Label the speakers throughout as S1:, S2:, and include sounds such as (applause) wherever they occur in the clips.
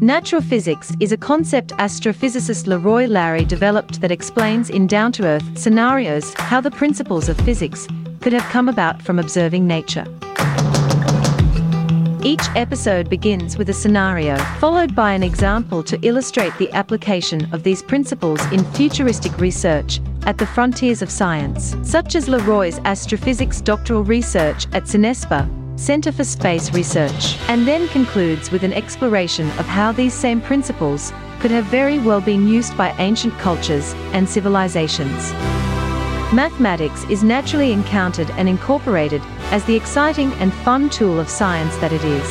S1: Natural physics is a concept astrophysicist Leroy Larry developed that explains in down to earth scenarios how the principles of physics could have come about from observing nature. Each episode begins with a scenario, followed by an example to illustrate the application of these principles in futuristic research at the frontiers of science, such as Leroy's astrophysics doctoral research at CINESPA, Center for Space Research, and then concludes with an exploration of how these same principles could have very well been used by ancient cultures and civilizations. Mathematics is naturally encountered and incorporated as the exciting and fun tool of science that it is.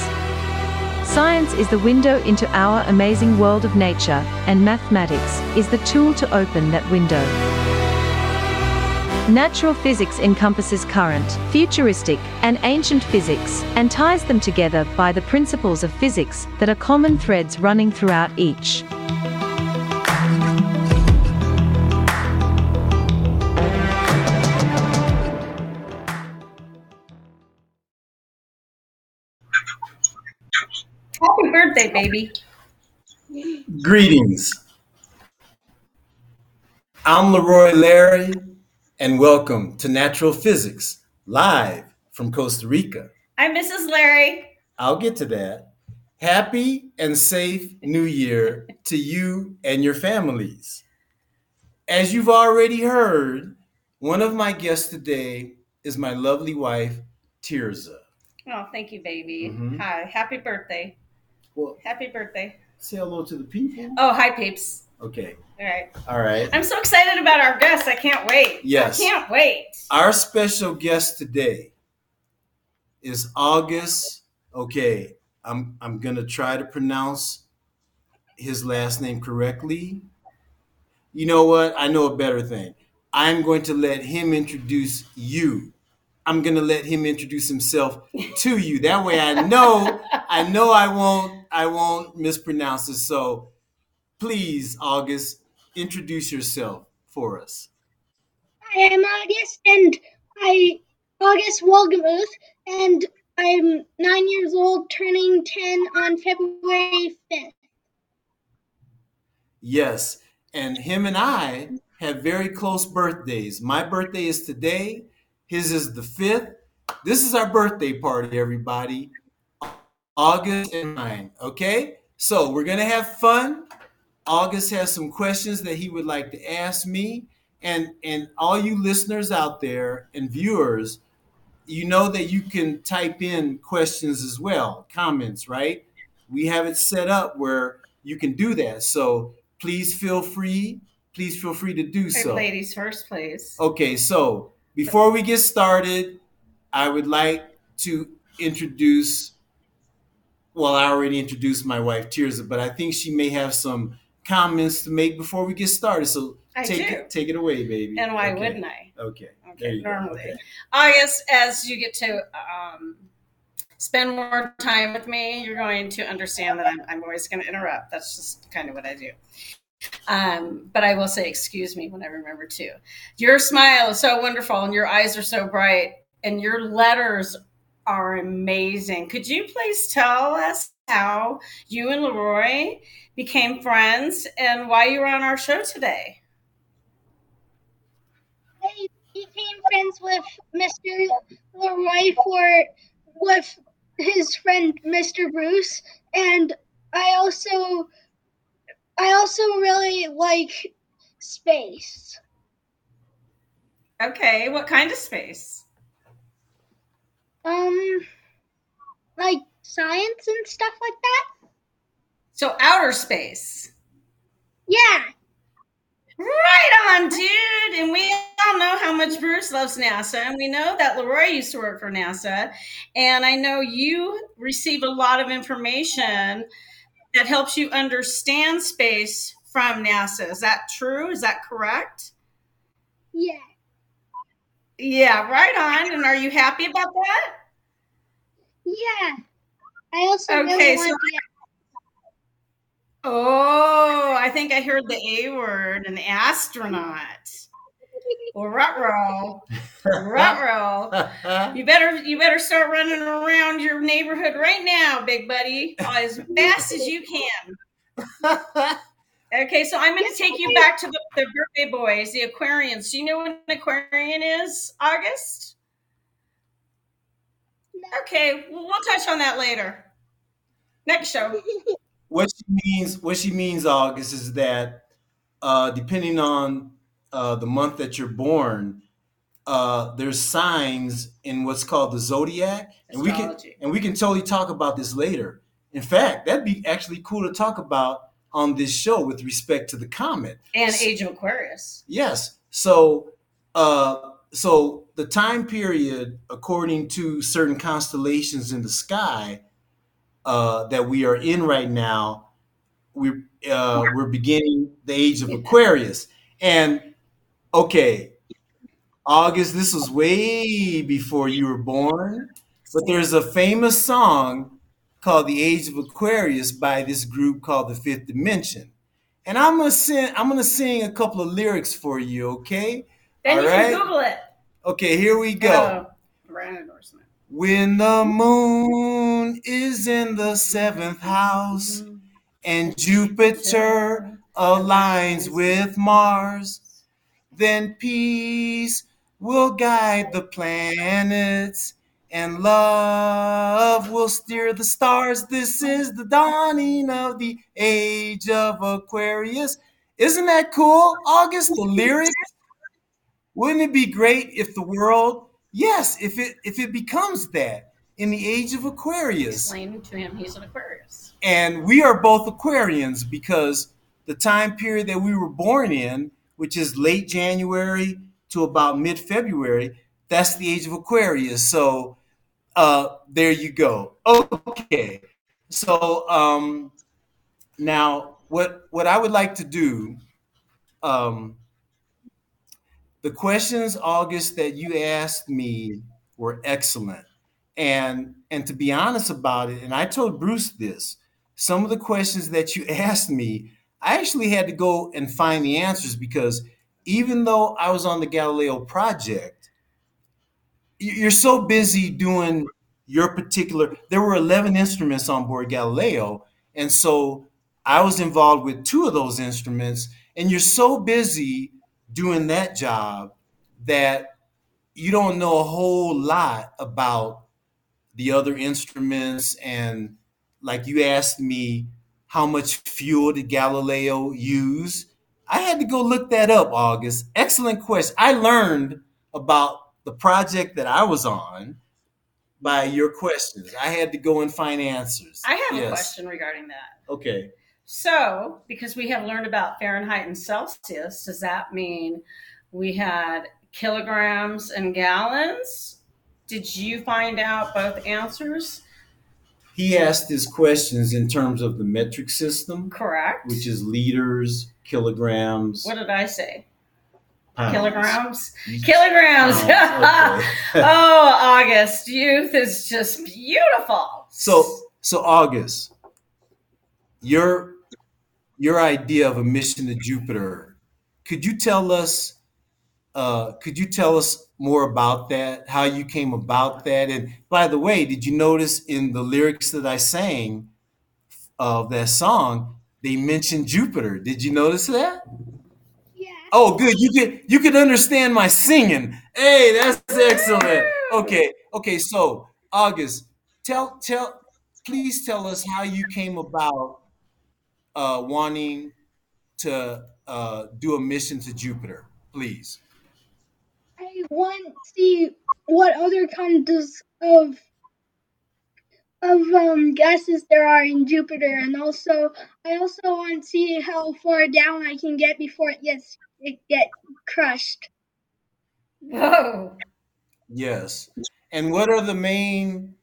S1: Science is the window into our amazing world of nature, and mathematics is the tool to open that window. Natural physics encompasses current, futuristic, and ancient physics, and ties them together by the principles of physics that are common threads running throughout each.
S2: Happy birthday, baby.
S3: Greetings. I'm Leroy Larry, and welcome to Natural Physics, live from Costa Rica.
S2: I'm Mrs. Larry.
S3: I'll get to that. Happy and safe New Year to you and your families. As you've already heard, one of my guests today is my lovely wife, Tirza.
S2: Oh, thank you, baby.
S3: Mhm.
S2: Hi. Happy birthday.
S3: Well,
S2: Happy birthday.
S3: say hello to the people.
S2: Oh, hi, peeps.
S3: Okay,
S2: All right.
S3: all right.
S2: I'm so excited about our guests. I can't wait.
S3: Yes.
S2: I can't wait.
S3: Our special guest today is August. Okay, I'm I'm gonna try to pronounce his last name correctly. You know what? I know a better thing. I'm going to let him introduce you. I'm gonna let him introduce himself (laughs) to you. That way, I know I know I won't I won't mispronounce it. So, please, August, introduce yourself for us.
S4: I am August, and I August Wolgamuth, and I'm nine years old, turning ten on February fifth.
S3: Yes, and him and I have very close birthdays. My birthday is today. His is the 5th. This is our birthday party, everybody. August and mine, okay? So we're to have fun. August has some questions that he would like to ask me. And, and all you listeners out there and viewers, you know that you can type in questions as well, comments, right? We have it set up where you can do that. So please feel free. Please feel free to do
S2: Hey,
S3: so.
S2: ladies first, please.
S3: Okay, so before we get started, I would like to introduce. Well, I already introduced my wife Tirza, but I think she may have some comments to make before we get started. So
S2: I
S3: take
S2: do.
S3: it, take it away, baby.
S2: And why
S3: Okay.
S2: wouldn't I?
S3: Okay.
S2: Okay, normally.
S3: Okay.
S2: August, as you get to um, spend more time with me, you're going to understand that I'm, I'm always going to interrupt. That's just kind of what I do. Um, but I will say, excuse me when I remember to. Your smile is so wonderful, and your eyes are so bright, and your letters are amazing. Could you please tell us how you and Leroy became friends and why you were on our show today?
S4: I became friends with Mr. Leroy for with his friend Mr. Bruce, and I also I also really like space.
S2: Okay, what kind of space?
S4: Um, like science and stuff like that.
S2: So, outer space.
S4: Yeah.
S2: Right on, dude. And we all know how much Bruce loves NASA. And we know that Leroy used to work for NASA. And I know you receive a lot of information that helps you understand space from NASA. Is that true? Is that correct?
S4: Yeah.
S2: Yeah, right on. And are you happy about that?
S4: Yeah. I also
S2: Okay,
S4: really
S2: so-
S4: want to
S2: Oh, I think I heard the A word, an astronaut. (laughs) Rut-row. Rut-row. (laughs) You better you better start running around your neighborhood right now, big buddy, as fast as you can. Okay, so I'm going to take you back to the, the birthday boys, the Aquarians. Do you know what an Aquarian is, August? Okay, well, we'll touch on that later. Next show. (laughs)
S3: what she means, what she means, August, is that uh, depending on uh, the month that you're born, uh, there's signs in what's called the zodiac, and we can and we can totally talk about this later. In fact, that'd be actually cool to talk about on this show with respect to the comet
S2: and Age of Aquarius.
S3: Yes, so uh, so the time period, according to certain constellations in the sky uh, that we are in right now, we uh, we're beginning the age of Aquarius, and okay, August. This was way before you were born, but there's a famous song called "The Age of Aquarius" by this group called the Fifth Dimension, and I'm gonna sing. I'm gonna sing a couple of lyrics for you. Okay.
S2: Then All you right? can Google it.
S3: Okay, here we go. Uh. When the moon is in the seventh house and Jupiter aligns with Mars, then peace will guide the planets and love will steer the stars. This is the dawning of the age of Aquarius. Isn't that cool? August, the lyrics wouldn't it be great if the world, yes, if it if it becomes that in the age of Aquarius?
S2: Explain to him he's an Aquarius.
S3: And we are both Aquarians because the time period that we were born in, which is late January to about mid February, that's the age of Aquarius. So uh, there you go. Okay. So um, now, what what I would like to do um, the questions, August, that you asked me were excellent. And and to be honest about it, and I told Bruce this, some of the questions that you asked me, I actually had to go and find the answers because even though I was on the Galileo project, you're so busy doing your particular there were 11 instruments on board Galileo and so I was involved with two of those instruments and you're so busy doing that job that you don't know a whole lot about the other instruments. And like you asked me how much fuel did galileo use? I had to go look that up august. Excellent question. I learned about the project that i was on by your questions. I had to go and find answers.
S2: I have yes. a question regarding that.
S3: Okay
S2: so, because we have learned about Fahrenheit and Celsius, does that mean we had kilograms and gallons? Did you find out both answers?
S3: He asked his questions in terms of the metric system.
S2: Correct.
S3: Which is liters, kilograms.
S2: What did I say? Pounds. Kilograms? Kilograms. Oh, okay. (laughs) oh, August. Youth is just beautiful.
S3: So, so August, you're your idea of a mission to Jupiter. Could you tell us? Uh, could you tell us more about that? How you came about that? And by the way, did you notice in the lyrics that I sang of that song, they mentioned Jupiter? Did you notice that?
S4: Yeah.
S3: Oh, good. You could you could understand my singing. Hey, that's excellent. Okay, okay. So August, tell tell please tell us how you came about uh, wanting to uh, do a mission to Jupiter, please?
S4: I want to see what other kinds of of um, gases there are in Jupiter, and also I also want to see how far down I can get before it gets it get crushed.
S2: Whoa.
S3: Yes. And what are the main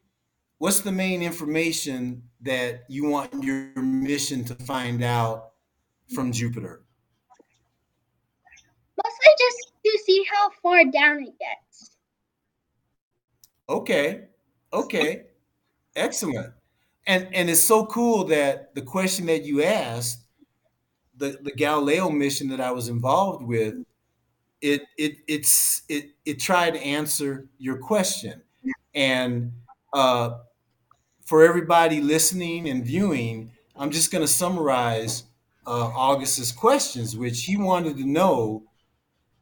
S3: what's the main information that you want your mission to find out from Jupiter?
S4: Mostly just to see how far down it gets.
S3: Okay. Okay. Excellent. And and it's so cool that the question that you asked, the, the Galileo mission that I was involved with, it it it's it it tried to answer your question, and uh, for everybody listening and viewing, I'm just going to summarize uh, August's questions, which he wanted to know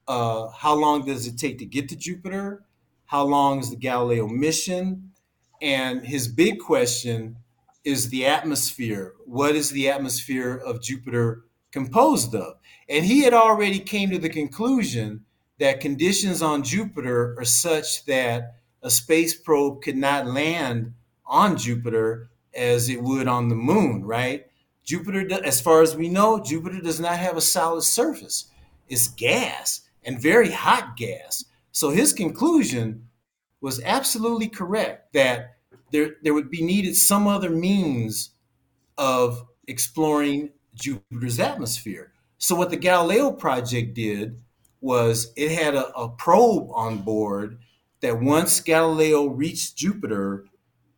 S3: uh, how long does it take to get to Jupiter? How long is the Galileo mission? And his big question is the atmosphere. What is the atmosphere of Jupiter composed of? And he had already came to the conclusion that conditions on Jupiter are such that a space probe could not land on Jupiter as it would on the moon, right? Jupiter, as far as we know, Jupiter does not have a solid surface. It's gas and very hot gas. So his conclusion was absolutely correct that there, there would be needed some other means of exploring Jupiter's atmosphere. So what the Galileo project did was it had a, a probe on board that once Galileo reached Jupiter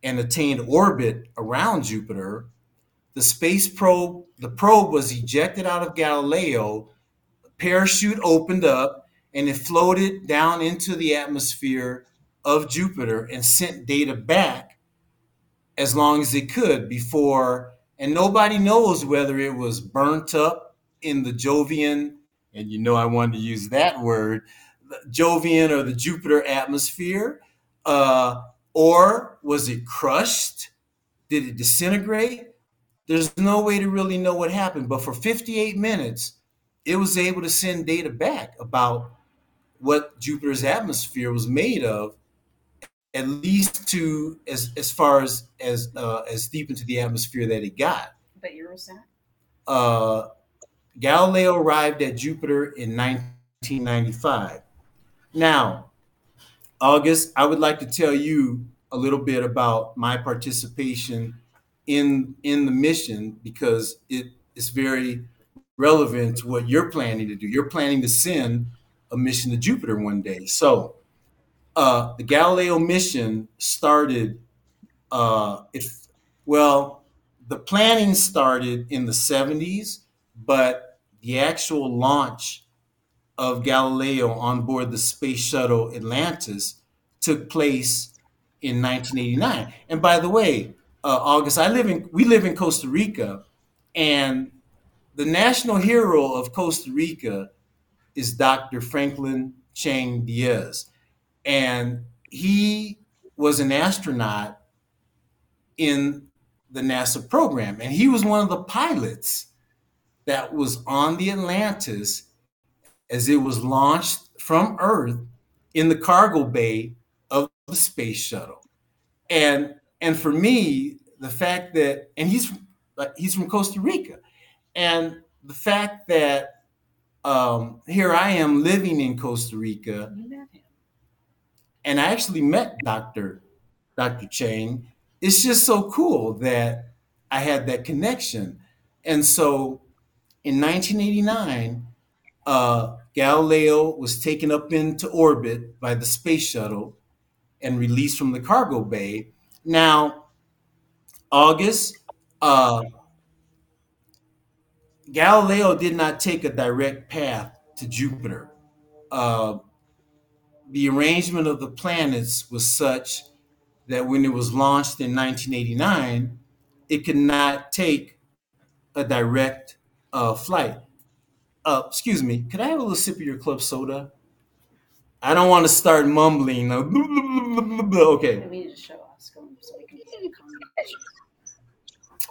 S3: and attained orbit around Jupiter, the space probe, the probe was ejected out of Galileo, parachute opened up, and it floated down into the atmosphere of Jupiter and sent data back as long as it could before, and nobody knows whether it was burnt up in the Jovian, and you know I wanted to use that word, Jovian or the Jupiter atmosphere, uh, or was it crushed? Did it disintegrate? There's no way to really know what happened. But for 58 minutes, it was able to send data back about what Jupiter's atmosphere was made of, at least to as as far as as uh, as deep into the atmosphere that it got.
S2: But Eurosat.
S3: Uh, Galileo arrived at Jupiter in 1995. Now, August, I would like to tell you a little bit about my participation in in the mission because it is very relevant to what you're planning to do. You're planning to send a mission to Jupiter one day. So, uh, the Galileo mission started. Uh, well, the planning started in the 70s, but the actual launch of Galileo on board the space shuttle Atlantis took place in 1989. And by the way, uh, August, I live in we live in Costa Rica, and the national hero of Costa Rica is Dr. Franklin Chang Diaz, and he was an astronaut in the NASA program, and he was one of the pilots that was on the Atlantis as it was launched from Earth in the cargo bay of the space shuttle. And and for me, the fact that and he's he's from Costa Rica, and the fact that um, here I am living in Costa Rica, and I actually met Doctor Doctor Chang. It's just so cool that I had that connection, and so in 1989 uh, Galileo was taken up into orbit by the space shuttle and released from the cargo bay. Now, August, uh, Galileo did not take a direct path to Jupiter. Uh, the arrangement of the planets was such that when it was launched in 1989, it could not take a direct uh, flight uh, excuse me, could I have a little sip of your club soda? I don't want to start mumbling. Okay.
S2: We need to show us so we can.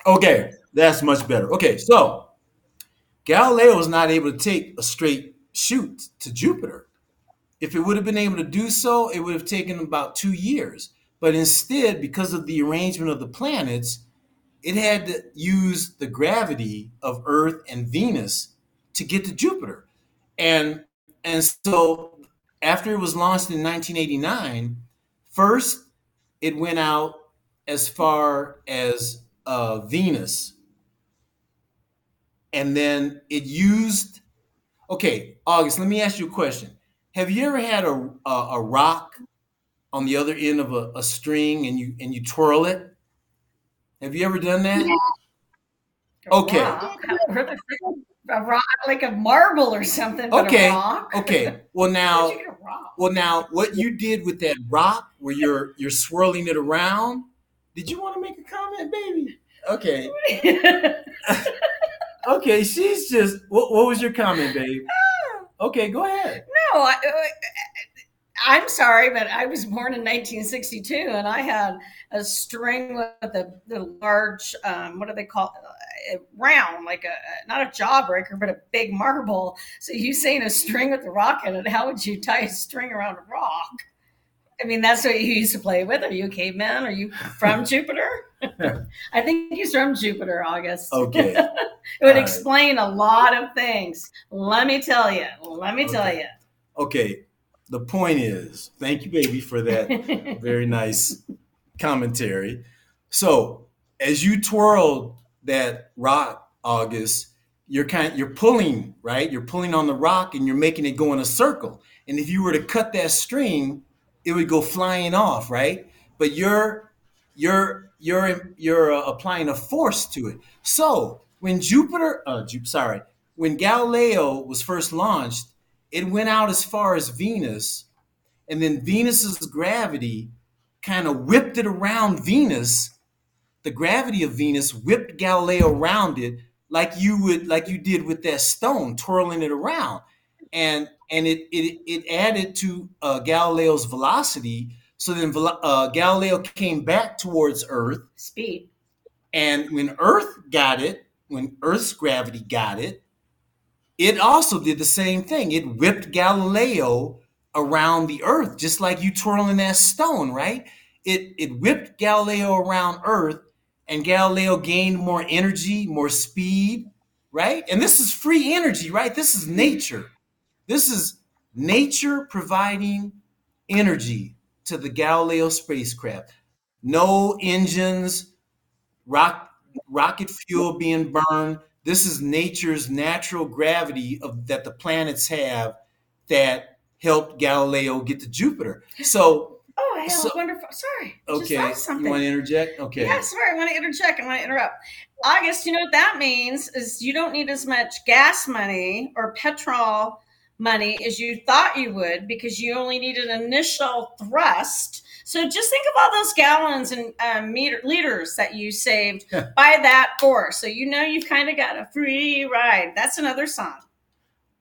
S3: Okay, that's much better. Okay, so Galileo was not able to take a straight shoot to Jupiter. If it would have been able to do so, it would have taken about two years. But instead, because of the arrangement of the planets, it had to use the gravity of Earth and Venus to get to Jupiter. And and so after it was launched in 1989, first it went out as far as uh, Venus, and then it used. Okay, August. Let me ask you a question. Have you ever had a a, a rock on the other end of a, a, string and you and you twirl it? Have you ever done that?
S4: Yeah.
S3: Okay.
S2: Wow. (laughs) a rock, like a marble or something. But
S3: Okay,
S2: A rock.
S3: Okay. (laughs) Well now,
S2: you get a rock?
S3: well now, what you did with that rock, where you're you're swirling it around. Did you want to make a comment, baby? Okay. (laughs) Okay. She's just. What, what was your comment, babe? (laughs) Okay, go ahead.
S2: no, I, I'm sorry, but I was born in 1962, and I had a string with a, the large, um, what do they call it? Round, like a not a jawbreaker, but a big marble. So you saying a string with a rock in it? How would you tie a string around a rock? I mean, that's what you used to play with. Are you a caveman? Are you from (laughs) Jupiter? (laughs) I think he's from Jupiter, August.
S3: Okay. (laughs)
S2: it would
S3: All right.
S2: explain a lot of things. Let me tell you. Let me tell
S3: you. Okay. The point is, thank you, baby, for that very nice commentary. So, as you twirled that rock, August, you're kind you're pulling, right? You're pulling on the rock and you're making it go in a circle. And if you were to cut that string, it would go flying off, right? But you're you're you're you're uh, applying a force to it. So, when Jupiter, uh, sorry, when Galileo was first launched, it went out as far as Venus, and then Venus's gravity kind of whipped it around Venus. The gravity of Venus whipped Galileo around it like you would like you did with that stone, twirling it around, and and it it, it added to uh, Galileo's velocity. So then uh, Galileo came back towards Earth,
S2: Speed.
S3: and when Earth got it, when Earth's gravity got it, it also did the same thing. It whipped Galileo around the Earth, just like you twirling that stone, right? It it whipped Galileo around Earth, and Galileo gained more energy, more speed, right? And this is free energy, right? This is nature. This is nature providing energy to the Galileo spacecraft. No engines, rock, rocket fuel being burned. This is nature's natural gravity of that the planets have that helped Galileo get to Jupiter. So,
S2: I have
S3: So-
S2: a wonderful. Sorry.
S3: Okay, you want to interject? Okay.
S2: Yeah, sorry. I want to interject. I want to interrupt. August, you know what that means is you don't need as much gas money or petrol money as you thought you would because you only need an initial thrust. So just think of all those gallons and um, meter, liters that you saved by that force. So you know you've kind of got a free ride. That's another song.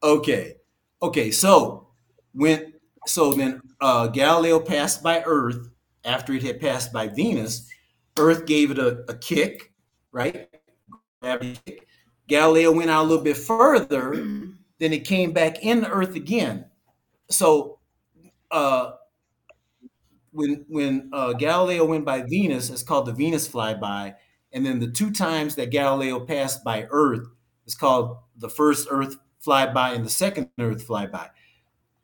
S3: Okay. Okay. So when so then uh, Galileo passed by Earth after it had passed by Venus. Earth gave it a, a kick, right? Galileo went out a little bit further, (clears throat) then it came back in the Earth again. So uh, when when uh, Galileo went by Venus, it's called the Venus flyby, and then the two times that Galileo passed by Earth is called the first Earth flyby and the second Earth flyby.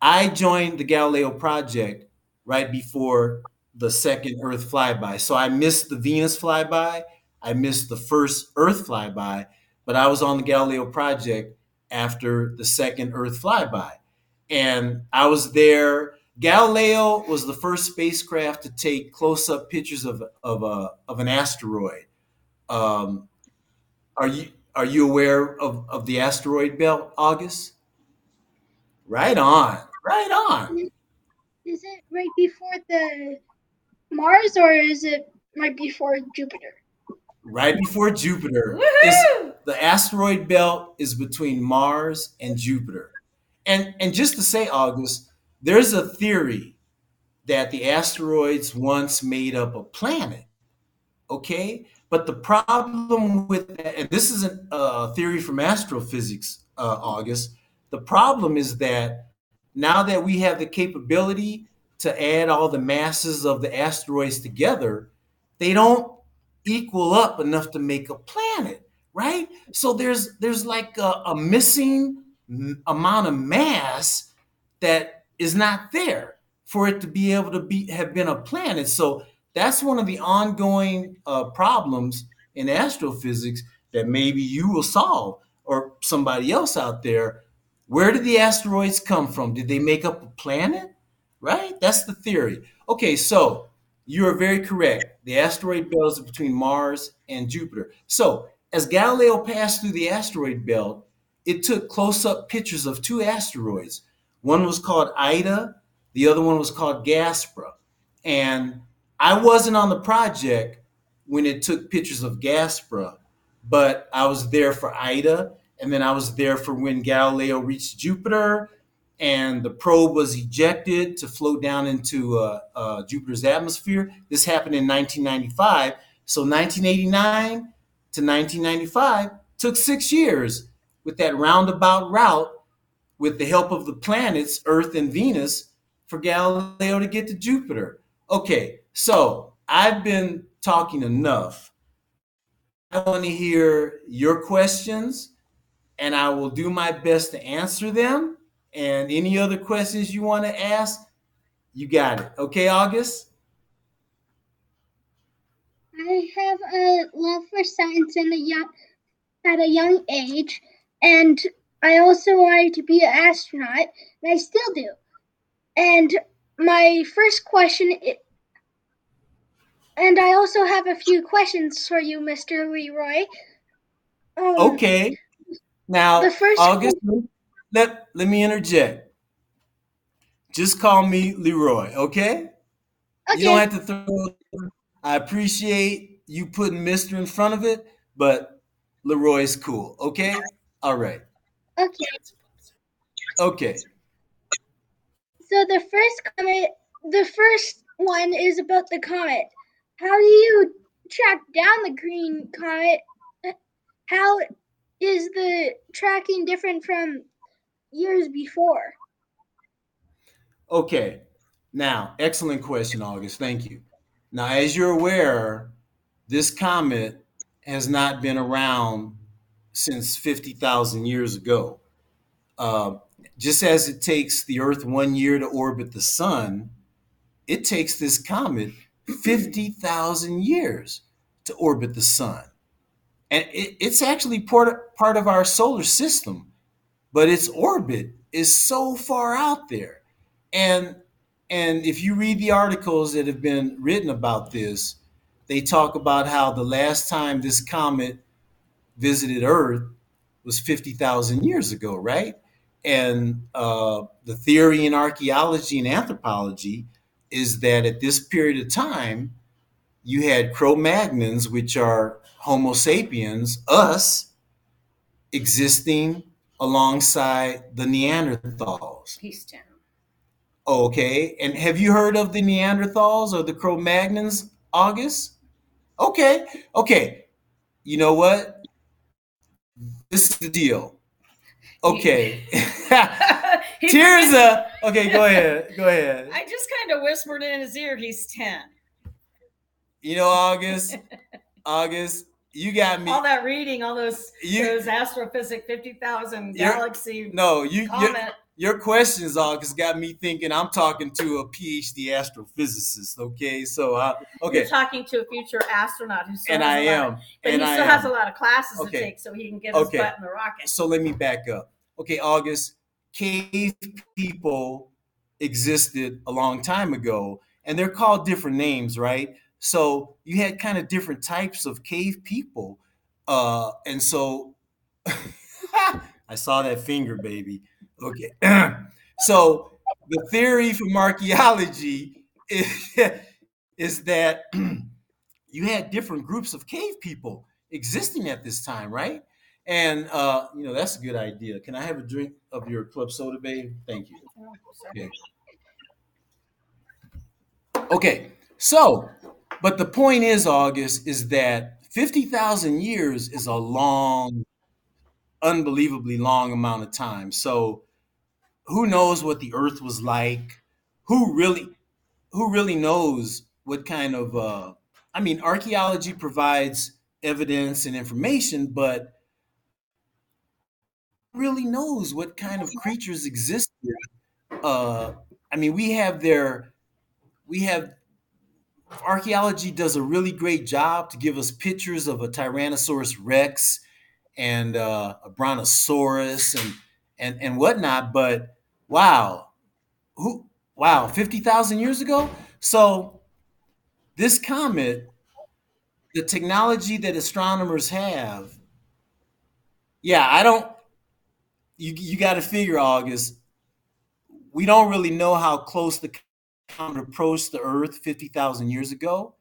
S3: I joined the Galileo project right before the second Earth flyby, so I missed the Venus flyby, I missed the first Earth flyby, but I was on the Galileo project after the second Earth flyby, and I was there. Galileo was the first spacecraft to take close-up pictures of of a of an asteroid. Um, are you are you aware of, of the asteroid belt, August? Right on, right on.
S4: Is it right before the Mars or is it right before Jupiter?
S3: Right before Jupiter. The asteroid belt is between Mars and Jupiter. And and just to say, August, there's a theory that the asteroids once made up a planet. Okay, but the problem with that, and this is a uh, theory from astrophysics, uh, August. The problem is that now that we have the capability to add all the masses of the asteroids together, they don't equal up enough to make a planet right? So there's there's like a, a missing amount of mass that is not there for it to be able to be have been a planet. So that's one of the ongoing uh, problems in astrophysics that maybe you will solve or somebody else out there where did the asteroids come from did they make up a planet right that's the theory okay so you are very correct. The asteroid belt is between Mars and Jupiter. So, as Galileo passed through the asteroid belt, it took close-up pictures of two asteroids. One was called Ida, the other one was called Gaspra. And I wasn't on the project when it took pictures of Gaspra, but I was there for Ida, and then I was there for when Galileo reached Jupiter, and the probe was ejected to float down into uh, uh, Jupiter's atmosphere. This happened in 1995. So 1989 to 1995 took six years with that roundabout route with the help of the planets, Earth and Venus, for Galileo to get to Jupiter. Okay, so I've been talking enough. I want to hear your questions and I will do my best to answer them. And any other questions you want to ask, you got it. Okay, August?
S4: I have a love for science in a young, at a young age, and I also wanted to be an astronaut, and I still do. And my first question, and I also have a few questions for you, Mr. Leroy.
S3: Um, okay. Now, the first August, let, let me interject. Just call me Leroy, okay? okay? You don't have to throw. I appreciate you putting Mister in front of it, but Leroy's cool, okay? All right.
S4: Okay.
S3: Okay.
S4: So the first comment, the first one is about the comet. How do you track down the green comet? How is the tracking different from years before?
S3: Okay. Now, excellent question, August. Thank you. Now, as you're aware, this comet has not been around since 50,000 years ago. Uh, just as it takes the Earth one year to orbit the sun, it takes this comet 50,000 years to orbit the sun. And it, it's actually part, part of our solar system, but its orbit is so far out there. And and if you read the articles that have been written about this, they talk about how the last time this comet visited Earth was 50,000 years ago, right? And uh, the theory in archaeology and anthropology is that at this period of time, you had Cro Magnons, which are Homo sapiens, us, existing alongside the Neanderthals.
S2: Peace town.
S3: Okay. And have you heard of the Neanderthals or the Cro Magnons, August? Okay. Okay. You know what? This is the deal. Okay. (laughs) (laughs) Tirza. (laughs) Okay, go ahead. Go ahead.
S2: I just kind of whispered in his ear he's 10.
S3: You know, August, August, you got me.
S2: All that reading, all those you, those astrophysics, 50,000 galaxy.
S3: No, you, comment your questions, August, got me thinking I'm talking to a PhD astrophysicist. Okay, so uh, okay,
S2: you're talking to a future astronaut who
S3: and I am,
S2: of, but
S3: and
S2: he still
S3: I
S2: has a lot of classes okay. to take so he can get his
S3: okay.
S2: butt in the rocket.
S3: So let me back up. Okay, August, cave people existed a long time ago, and they're called different names, right? So you had kind of different types of cave people, uh, and so (laughs) I saw that finger, baby. Okay. (clears throat) so the theory from archaeology is, (laughs) is that (clears throat) you had different groups of cave people existing at this time, right? And uh, you know that's a good idea. Can I have a drink of your club soda, babe? Thank you. Okay. Okay. So, but the point is, August, is that fifty thousand years is a long, unbelievably long amount of time. So who knows what the earth was like who really who really knows what kind of uh i mean archaeology provides evidence and information but really knows what kind of creatures exist uh i mean we have their we have archaeology does a really great job to give us pictures of a tyrannosaurus rex and uh, a brontosaurus and and and whatnot but Wow. Who wow, 50,000 years ago? So this comet, the technology that astronomers have, yeah, I don't you you got to figure August. We don't really know how close the comet approached the Earth fifty thousand years ago,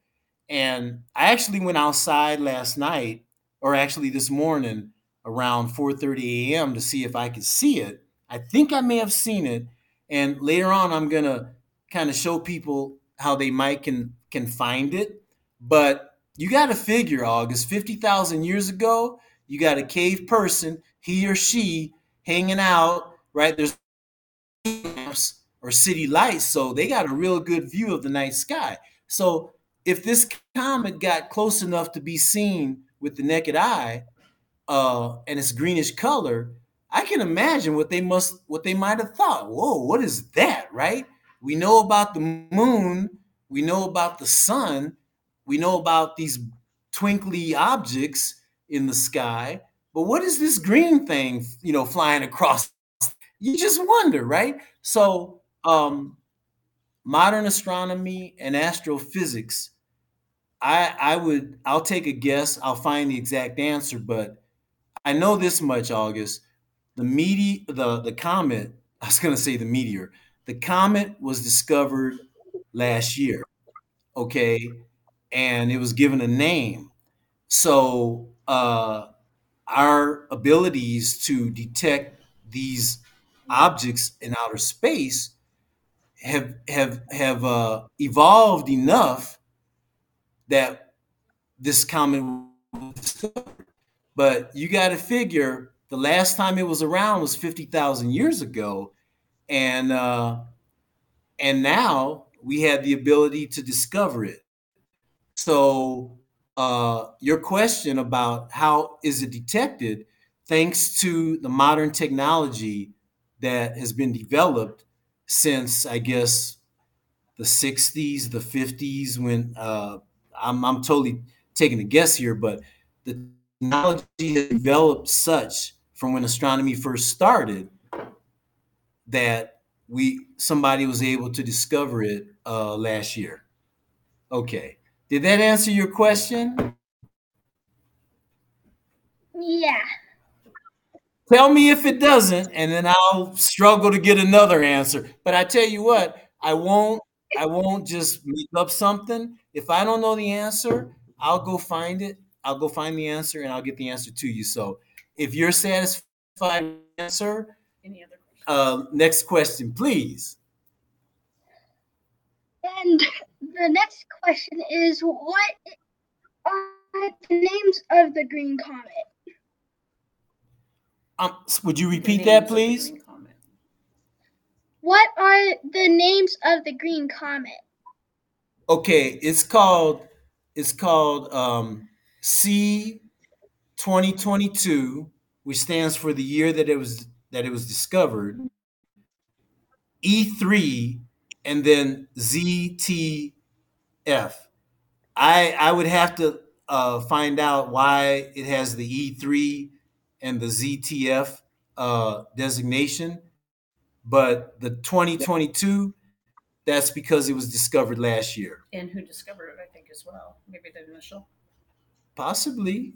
S3: and I actually went outside last night, or actually this morning around 4:30 a.m. to see if I could see it. I think I may have seen it, and later on I'm gonna kind of show people how they might can can find it. But you got to figure, August, 50,000 years ago, you got a cave person, he or she hanging out, right? There's or city lights, so they got a real good view of the night sky. So if this comet got close enough to be seen with the naked eye, uh, and it's greenish color, I can imagine what they must, what they might have thought. Whoa, what is that, right? We know about the moon, we know about the sun, we know about these twinkly objects in the sky, but what is this green thing, you know, flying across? You just wonder, right? So, um, modern astronomy and astrophysics, I I would I'll take a guess. I'll find the exact answer, but I know this much, August. The medi- the the comet, (laughs) I was gonna say the meteor. The comet was discovered last year. Okay. And it was given a name. So uh our abilities to detect these objects in outer space have have have uh, evolved enough that this comet was. But you got to figure the last time it was around was fifty thousand years ago, and uh, and now we have the ability to discover it. So uh, your question about how is it detected, thanks to the modern technology that has been developed since I guess the 60s, the 50s, when uh, I'm, I'm totally taking a guess here, but the technology has developed such from when astronomy first started that we somebody was able to discover it uh, last year. Okay. Did that answer your question?
S4: Yeah.
S3: Tell me if it doesn't, and then I'll struggle to get another answer. But I tell you what, I won't. I won't just make up something. If I don't know the answer, I'll go find it. I'll go find the answer, and I'll get the answer to you. So, if you're satisfied with the answer,
S2: Any other questions?
S3: uh, next question, please.
S4: And the next question is what are the names of the green comet?
S3: Um, would you repeat that, please?
S4: What are the names of the green comet?
S3: Okay, it's called it's called um, C 2022, which stands for the year that it was that it was discovered. E3 and then ZTF. I I would have to uh, find out why it has the E3 and the ZTF uh, designation, but the 2022 that's because it was discovered last year.
S2: And who discovered it, I think, as well. Maybe the initial.
S3: Possibly.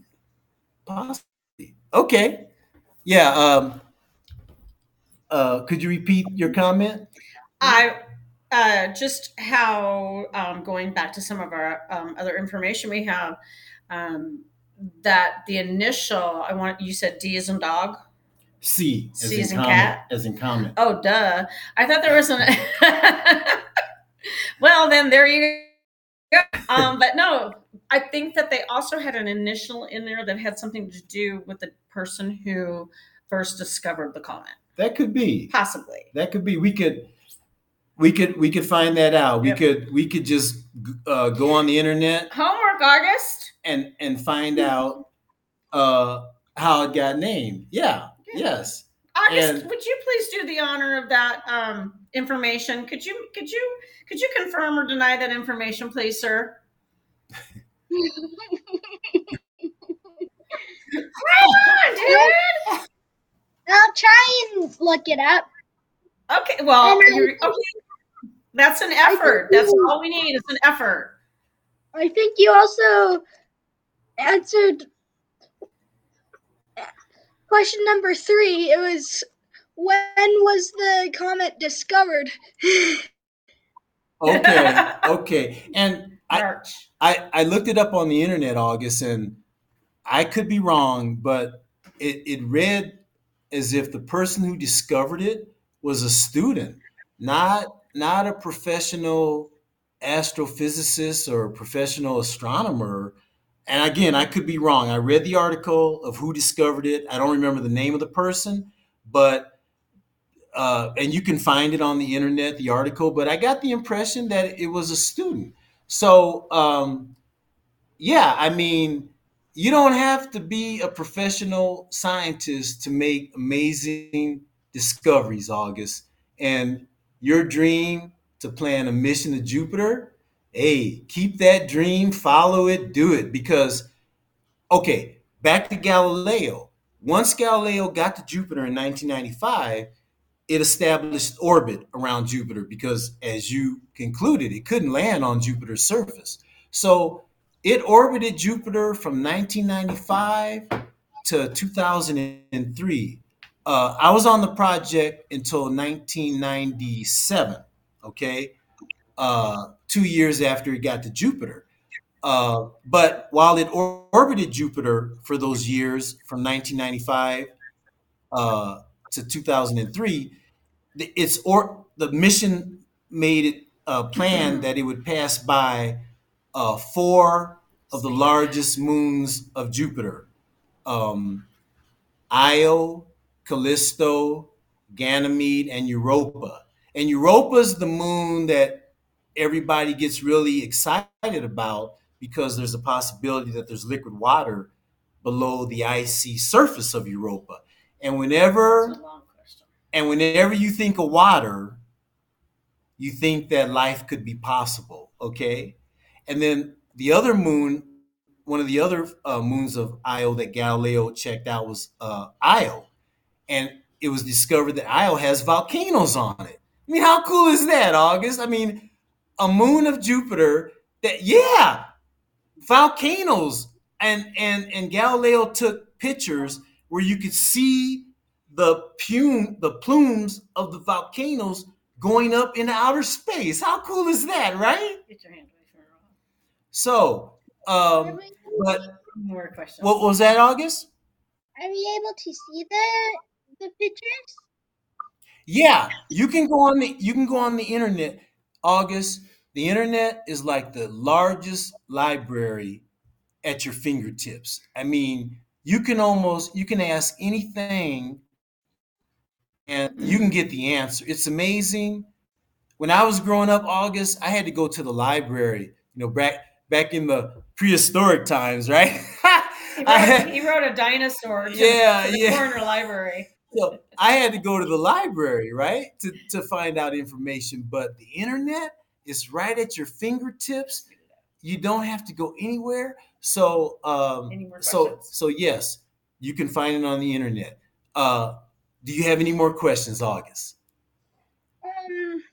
S3: Possibly. Okay. Yeah. Um, uh, could you repeat your comment?
S2: I uh, just how um, going back to some of our um, other information we have um, that the initial I want you said D is in dog.
S3: C as
S2: C as
S3: in
S2: in
S3: comment.
S2: cat?
S3: As in comment.
S2: Oh, duh! I thought there was an. (laughs) well, then there you go. Um, but no, I think that they also had an initial in there that had something to do with the person who first discovered the comment.
S3: That could be.
S2: possibly.
S3: That could be. We could. We could. We could find that out. We
S2: Yep.
S3: could. We could just uh, go on the internet
S2: Homework, August.
S3: And and find out uh, how it got named. Yeah.
S2: Yeah.
S3: Yes.
S2: August,
S3: And-
S2: would you please do the honor of that um, information? Could you could you could you confirm or deny that information, please, sir? (laughs) Come on, dude.
S4: I'll try and look it up.
S2: Okay, well,
S4: And I-
S2: you're, okay. That's an effort. That's all we need is an effort.
S4: I think you also answered question number three. It was when was the comet discovered?
S3: Okay, (laughs) okay. And I, I I looked it up on the internet, August, and I could be wrong, but it, it read as if the person who discovered it was a student, not not a professional astrophysicist or a professional astronomer. And again, I could be wrong. I read the article of who discovered it. I don't remember the name of the person, but uh, and you can find it on the internet, the article. But I got the impression that it was a student. So um, yeah, I mean, you don't have to be a professional scientist to make amazing discoveries, August. And your dream to plan a mission to Jupiter, hey, keep that dream, follow it, do it. Because, okay, back to Galileo. Once Galileo got to Jupiter in 1995, it established orbit around Jupiter because, as you concluded, it couldn't land on Jupiter's surface. So it orbited Jupiter from 1995 to 2003. Uh, I was on the project until 1997, okay? Uh, two years after it got to Jupiter. Uh, but while it or- orbited Jupiter for those years from 1995 uh, to 2003, the, it's or the mission made it uh, plan that it would pass by uh, four of the largest moons of Jupiter um, Io, Callisto, Ganymede, and Europa. And Europa is the moon that everybody gets really excited about because there's a possibility that there's liquid water below the icy surface of Europa. And whenever
S2: It's a long question.
S3: and whenever you think of water, you think that life could be possible, okay? And then the other moon, one of the other uh, moons of Io that Galileo checked out was uh, Io. And it was discovered that Io has volcanoes on it. I mean, how cool is that, August? I mean, a moon of Jupiter that, yeah, volcanoes. And, and, and Galileo took pictures where you could see the plume, the plumes of the volcanoes going up into outer space. How cool is that, right?
S2: Get your hand away.
S3: So, um, but
S2: More questions.
S3: what was that, August?
S4: are we able to see the the pictures?
S3: Yeah, you can go on the you can go on the internet, August. The internet is like the largest library at your fingertips. I mean, you can almost you can ask anything and you can get the answer. It's amazing. When I was growing up, August, I had to go to the library, you know, back back in the prehistoric times, right? (laughs)
S2: He wrote,
S3: had-
S2: he wrote a dinosaur to,
S3: Yeah, yeah.
S2: corner library.
S3: So (laughs) I had to go to the library, right, to, to find out information. But the internet is right at your fingertips. You don't have to go anywhere. So, um,
S2: Any
S3: so, so yes, you can find it on the internet. Uh, do you have any more questions, August?
S4: Um,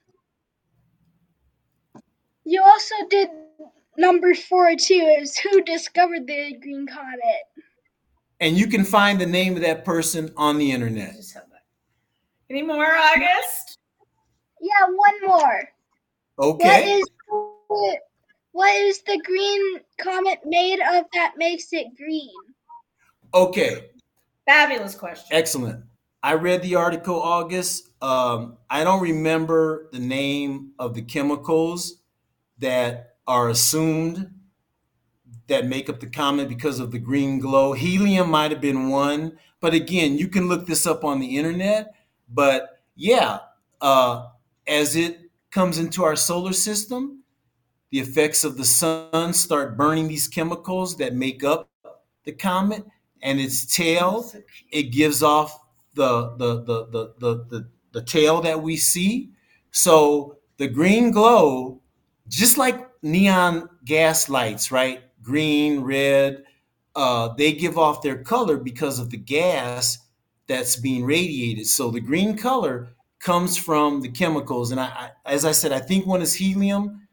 S4: you also did number four too. Is who discovered the green comet?
S3: And you can find the name of that person on the internet.
S2: Just have that. Any more, August?
S4: Yeah, one more.
S3: Okay.
S4: is the, what is the green comet made of that makes it green?
S3: Okay.
S2: Fabulous question.
S3: Excellent. I read the article, August. Um, I don't remember the name of the chemicals that are assumed that make up the comet because of the green glow. Helium might have been one, but again, you can look this up on the internet. But yeah, uh, as it comes into our solar system, the effects of the sun start burning these chemicals that make up the comet, and its tail it gives off the the the the the, the, the tail that we see. So the green glow, just like neon gas lights, right? Green, red, uh, they give off their color because of the gas that's being radiated. So the green color comes from the chemicals, and I, I as I said, I think one is helium,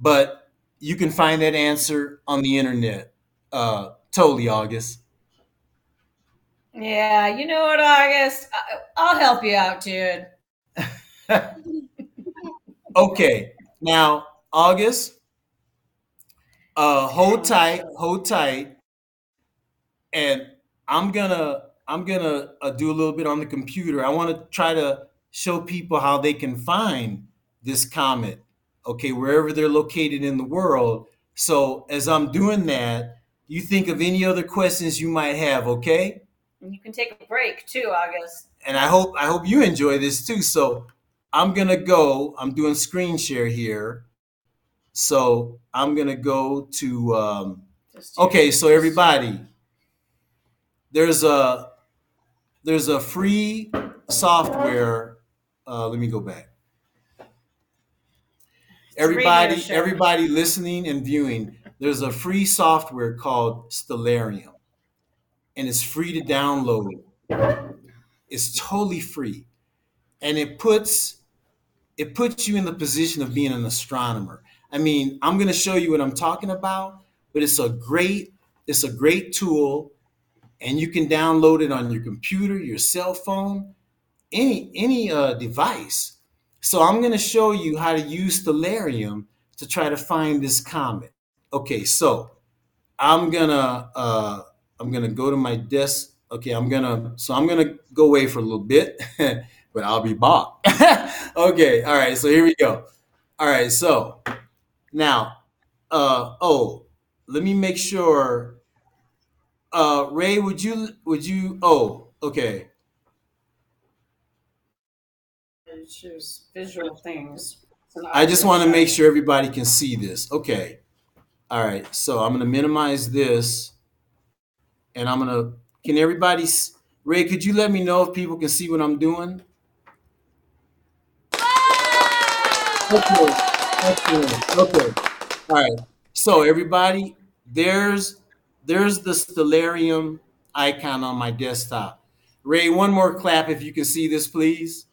S3: but you can find that answer on the internet. Uh, totally, August.
S2: Yeah, you know what, August? I, I'll help you out, dude. (laughs)
S3: okay, now August, uh, hold tight, hold tight, and I'm gonna I'm gonna uh, do a little bit on the computer. I want to try to show people how they can find this comet, okay, wherever they're located in the world. So as I'm doing that, you think of any other questions you might have, okay?
S2: And you can take a break too, August.
S3: And I hope I hope you enjoy this too. So I'm gonna go. I'm doing screen share here. So I'm gonna go to. Um, okay, so everybody, there's a there's a free software. Uh, let me go back. Everybody, everybody listening and viewing, there's a free software called Stellarium, and it's free to download. It's totally free, and it puts it puts you in the position of being an astronomer. I mean, I'm going to show you what I'm talking about, but it's a great it's a great tool and you can download it on your computer, your cell phone, any any uh, device. So I'm going to show you how to use Stellarium to try to find this comet. Okay, so I'm gonna uh, I'm gonna go to my desk. Okay, I'm gonna so I'm gonna go away for a little bit, (laughs) but I'll be back. (laughs) okay, all right. So here we go. All right, so now, uh, oh, let me make sure uh, Ray, would you would you? Oh, okay.
S2: Choose visual things.
S3: I just want to make sure everybody can see this. Okay. All right. So I'm going to minimize this, and I'm going to. Can everybody? Ray, could you let me know if people can see what I'm doing? Okay. Excellent. Okay. All right. So everybody, there's there's the Stellarium icon on my desktop. Ray, one more clap if you can see this, please.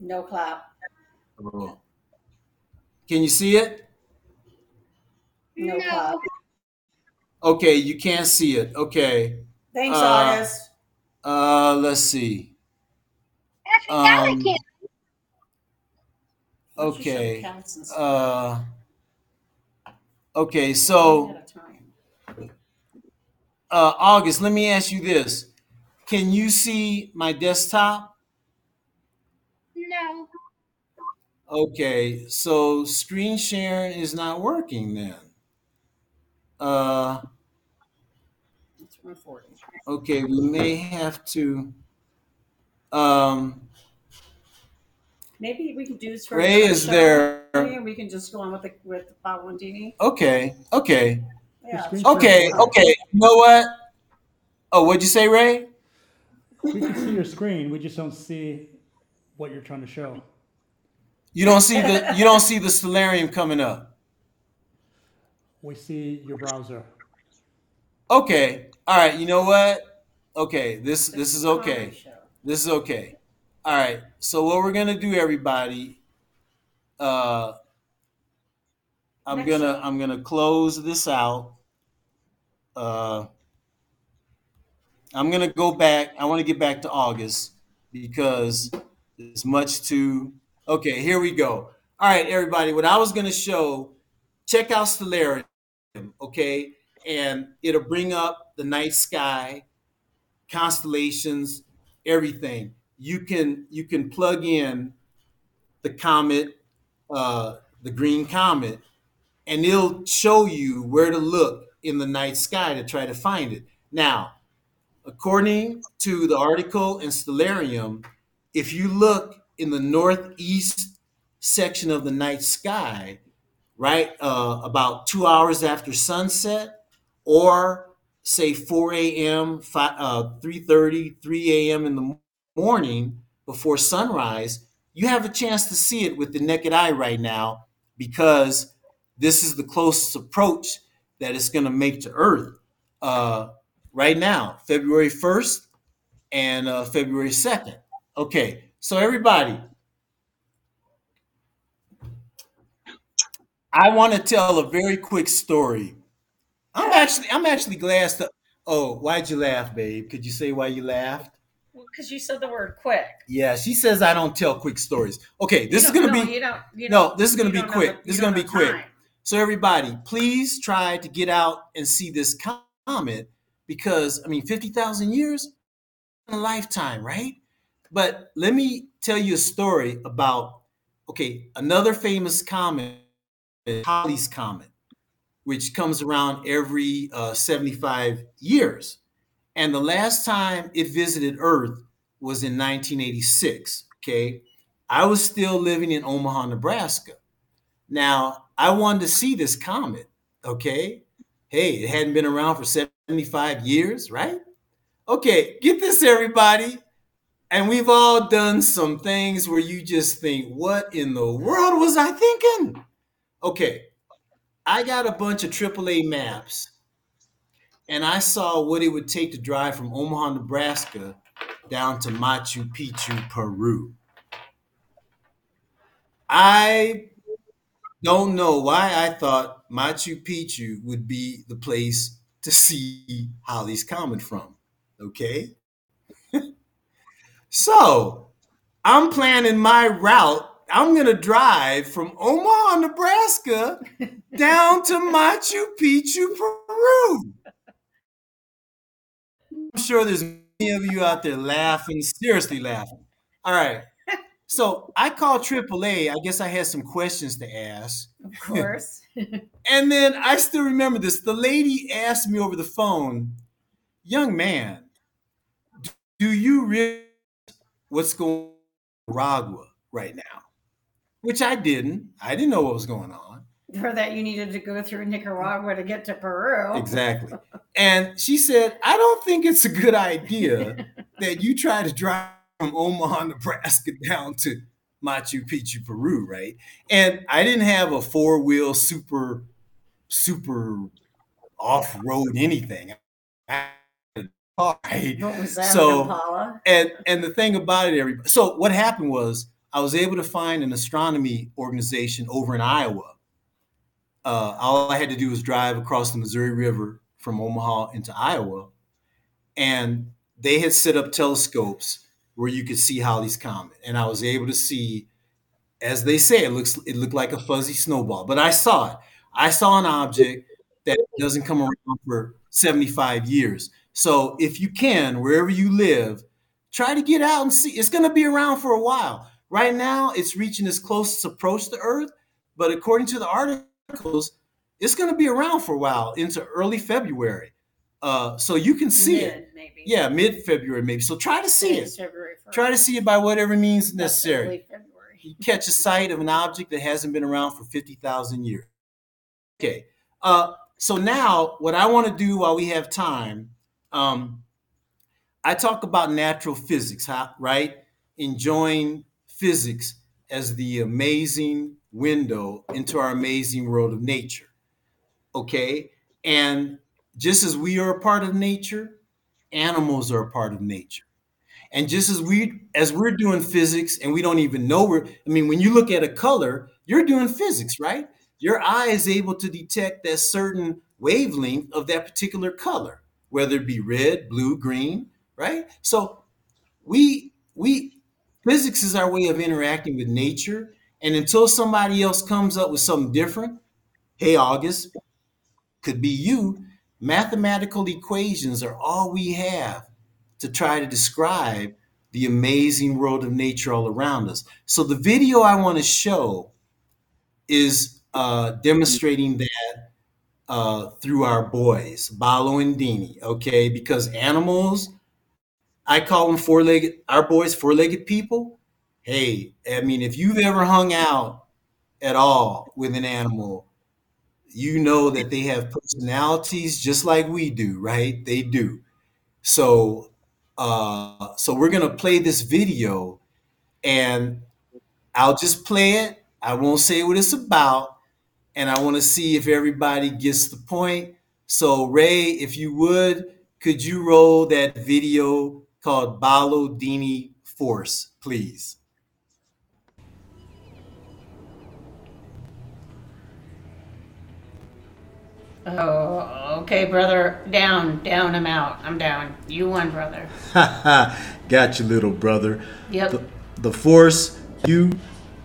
S2: No clap.
S3: Oh. Can you see it?
S2: No, no, clap.
S3: Okay, you can't see it. Okay.
S2: Thanks, uh, August.
S3: Uh, let's see.
S4: Actually, now um, I can't.
S3: Okay. Uh, okay, so uh, August, let me ask you this. Can you see my desktop?
S4: No.
S3: Okay, so screen sharing is not working then. Uh, it's reporting. okay, we may have to. Um,
S2: Maybe we could do this for
S3: Ray is there.
S2: And we can just go on with the with Balo and Dini.
S3: Okay, okay,
S2: Yeah.
S3: okay, okay. You know what? Oh, what'd you say, Ray?
S5: We can see your screen. We just don't see what you're trying to show.
S3: You don't see the you don't see the Stellarium coming up.
S5: We see your browser.
S3: Okay. All right. You know what? Okay. This this is okay. This is okay. All right. So what we're gonna do, everybody? Uh, I'm
S2: Next
S3: gonna. I'm gonna close this out. Uh, I'm gonna go back. I want to get back to August because there's much to. Okay, here we go. All right, everybody. What I was gonna show, check out Stellarium, okay, and it'll bring up the night sky, constellations, everything. You can you can plug in the comet, uh, the green comet, and it'll show you where to look in the night sky to try to find it. Now, according to the article in Stellarium, if you look in the northeast section of the night sky, right, uh, about two hours after sunset, or say 4 a.m., 5, uh, 3.30, 3 a.m. in the morning before sunrise, you have a chance to see it with the naked eye right now because this is the closest approach that it's going to make to Earth uh, right now, February 1st and uh, February 2nd. Okay, so everybody, I want to tell a very quick story. I'm actually I'm actually glad to Oh, why'd you laugh, babe? Could you say why you laughed?
S2: Because you said the word quick.
S3: Yeah, she says I don't tell quick stories. Okay, this is gonna
S2: no,
S3: be
S2: You don't, you
S3: no, this is gonna be quick.
S2: the-
S3: This is gonna be quick.
S2: time.
S3: So everybody, please try to get out and see this comet because I mean, fifty thousand years, a lifetime, right? But let me tell you a story about okay, another famous comet, Halley's comet, which comes around every uh, seventy-five years, and the last time it visited Earth was in 1986. Okay, I was still living in Omaha, Nebraska. Now, I wanted to see this comet, okay? Hey, it hadn't been around for 75 years, right? Okay, get this, everybody. And we've all done some things where you just think, what in the world was I thinking? Okay, I got a bunch of AAA maps and I saw what it would take to drive from Omaha, Nebraska down to Machu Picchu, Peru. I don't know why I thought Machu Picchu would be the place to see Halley's Comet from. Okay. (laughs) so I'm planning my route. I'm going to drive from Omaha, Nebraska (laughs) down to Machu Picchu, Peru. I'm sure there's many of you out there laughing, seriously laughing. All right. So I called AAA. I guess I had some questions to ask.
S2: Of course. (laughs)
S3: And then I still remember this. The lady asked me over the phone, young man, do you realize what's going on in Nicaragua right now? Which I didn't. I didn't know what was going on.
S2: For that, you needed to go through Nicaragua to get to Peru.
S3: Exactly. And she said, I don't think it's a good idea (laughs) that you try to drive from Omaha, Nebraska down to Machu Picchu, Peru, right? And I didn't have a four wheel super, super off road anything. I had a car, right?
S2: What was that?
S3: So-
S2: Impala?
S3: and and the thing about it, everybody. So what happened was I was able to find an astronomy organization over in Iowa. Uh, all I had to do was drive across the Missouri River from Omaha into Iowa, and they had set up telescopes where you could see Halley's comet, and I was able to see, as they say, it looks it looked like a fuzzy snowball, but I saw it. I saw an object that doesn't come around for 75 years. So if you can, wherever you live, try to get out and see. It's going to be around for a while. Right now, it's reaching its closest approach to Earth, but according to the articles, it's going to be around for a while into early February. Uh, so you can see it.
S2: Maybe.
S3: Yeah, mid February maybe. So try to see
S2: It's
S3: it.
S2: February
S3: Try to see it by whatever means necessary. You catch a sight of an object that hasn't been around for 50,000 years. Okay. Uh, so now, what I want to do while we have time, um, I talk about natural physics, huh, right? Enjoying physics as the amazing window into our amazing world of nature. Okay. And just as we are a part of nature, animals are a part of nature. And just as we as we're doing physics and we don't even know we're I mean, when you look at a color, you're doing physics, right? Your eye is able to detect that certain wavelength of that particular color, whether it be red, blue, green, right? So we we physics is our way of interacting with nature. And until somebody else comes up with something different, hey August, could be you, mathematical equations are all we have to try to describe the amazing world of nature all around us. So the video I want to show is uh, demonstrating that uh, through our boys, Balo and Dini, okay? Because animals, I call them four-legged, our boys four-legged people. Hey, I mean, if you've ever hung out at all with an animal, you know that they have personalities just like we do, right? They do. So uh, so we're gonna play this video, and I'll just play it. I won't say what it's about, and I want to see if everybody gets the point. So Ray, if you would, could you roll that video called Balo Dini Force, please?
S2: Oh, okay, brother. Down, down. I'm out. I'm down. You won, brother. Ha (laughs) ha!
S3: Got you, little brother.
S2: Yep.
S3: The, the force U